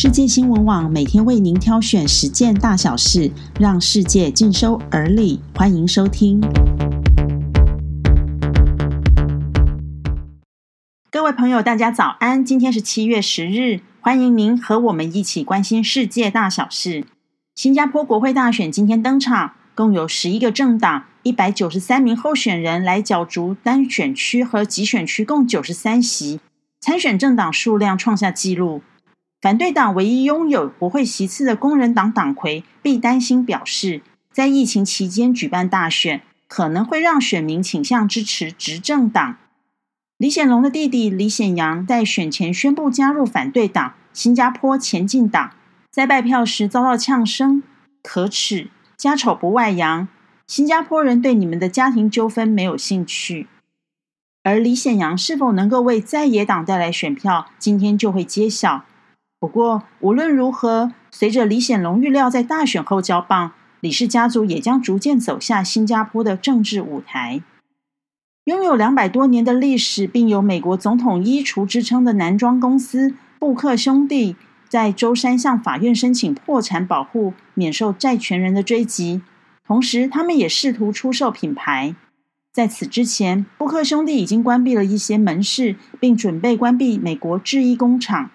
世界新闻网每天为您挑选十件大小事，让世界尽收耳里。欢迎收听。各位朋友，大家早安！今天是七月十日，欢迎您和我们一起关心世界大小事。新加坡国会大选今天登场，共有十一个政党、一百九十三名候选人来角逐单选区和集选区，共九十三席，参选政党数量创下纪录。反对党唯一拥有国会席次的工人党党魁毕担心表示，在疫情期间举办大选，可能会让选民倾向支持执政党。李显龙的弟弟李显阳在选前宣布加入反对党新加坡前进党，在拜票时遭到呛声，可耻，家丑不外扬，新加坡人对你们的家庭纠纷没有兴趣。而李显阳是否能够为在野党带来选票，今天就会揭晓。不过，无论如何，随着李显龙预料在大选后交棒，李氏家族也将逐渐走下新加坡的政治舞台。拥有两百多年的历史，并有“美国总统衣橱”之称的男装公司布克兄弟，在舟山向法院申请破产保护，免受债权人的追击。同时，他们也试图出售品牌。在此之前，布克兄弟已经关闭了一些门市，并准备关闭美国制衣工厂。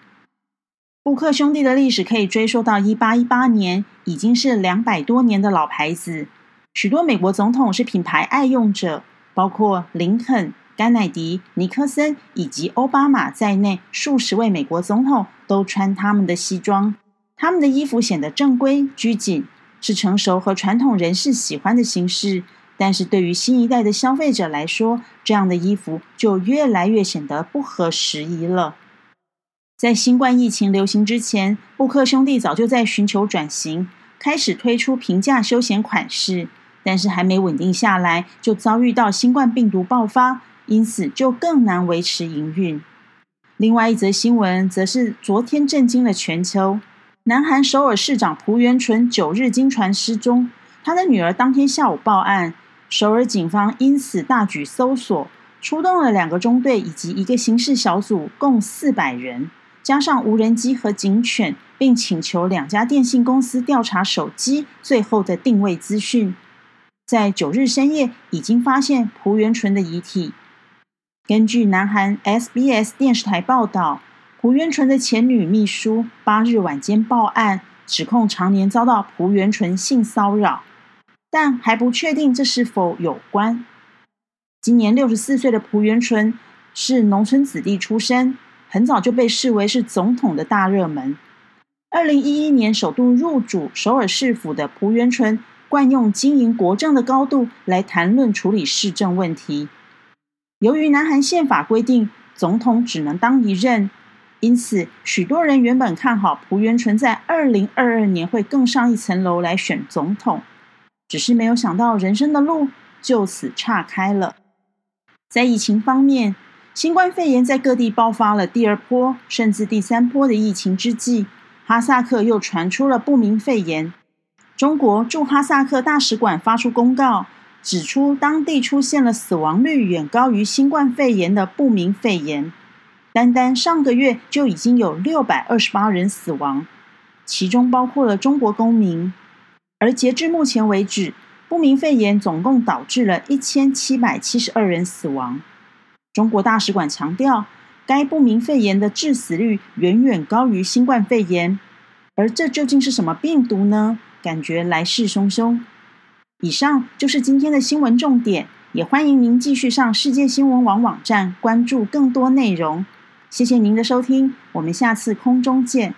布克兄弟的历史可以追溯到一八一八年，已经是两百多年的老牌子。许多美国总统是品牌爱用者，包括林肯、甘乃迪、尼克森以及奥巴马在内，数十位美国总统都穿他们的西装。他们的衣服显得正规拘谨，是成熟和传统人士喜欢的形式。但是对于新一代的消费者来说，这样的衣服就越来越显得不合时宜了。在新冠疫情流行之前，布克兄弟早就在寻求转型，开始推出平价休闲款式。但是还没稳定下来，就遭遇到新冠病毒爆发，因此就更难维持营运。另外一则新闻，则是昨天震惊了全球：南韩首尔市长朴元淳九日经传失踪，他的女儿当天下午报案，首尔警方因此大举搜索，出动了两个中队以及一个刑事小组，共四百人。加上无人机和警犬，并请求两家电信公司调查手机最后的定位资讯。在九日深夜，已经发现朴元淳的遗体。根据南韩 SBS 电视台报道，朴元淳的前女秘书八日晚间报案，指控常年遭到朴元淳性骚扰，但还不确定这是否有关。今年六十四岁的朴元淳是农村子弟出身。很早就被视为是总统的大热门。二零一一年首度入主首尔市府的朴元淳，惯用经营国政的高度来谈论处理市政问题。由于南韩宪法规定总统只能当一任，因此许多人原本看好朴元淳在二零二二年会更上一层楼来选总统，只是没有想到人生的路就此岔开了。在疫情方面。新冠肺炎在各地爆发了第二波甚至第三波的疫情之际，哈萨克又传出了不明肺炎。中国驻哈萨克大使馆发出公告，指出当地出现了死亡率远高于新冠肺炎的不明肺炎。单单上个月就已经有六百二十八人死亡，其中包括了中国公民。而截至目前为止，不明肺炎总共导致了一千七百七十二人死亡。中国大使馆强调，该不明肺炎的致死率远远高于新冠肺炎。而这究竟是什么病毒呢？感觉来势汹汹。以上就是今天的新闻重点，也欢迎您继续上世界新闻网网站关注更多内容。谢谢您的收听，我们下次空中见。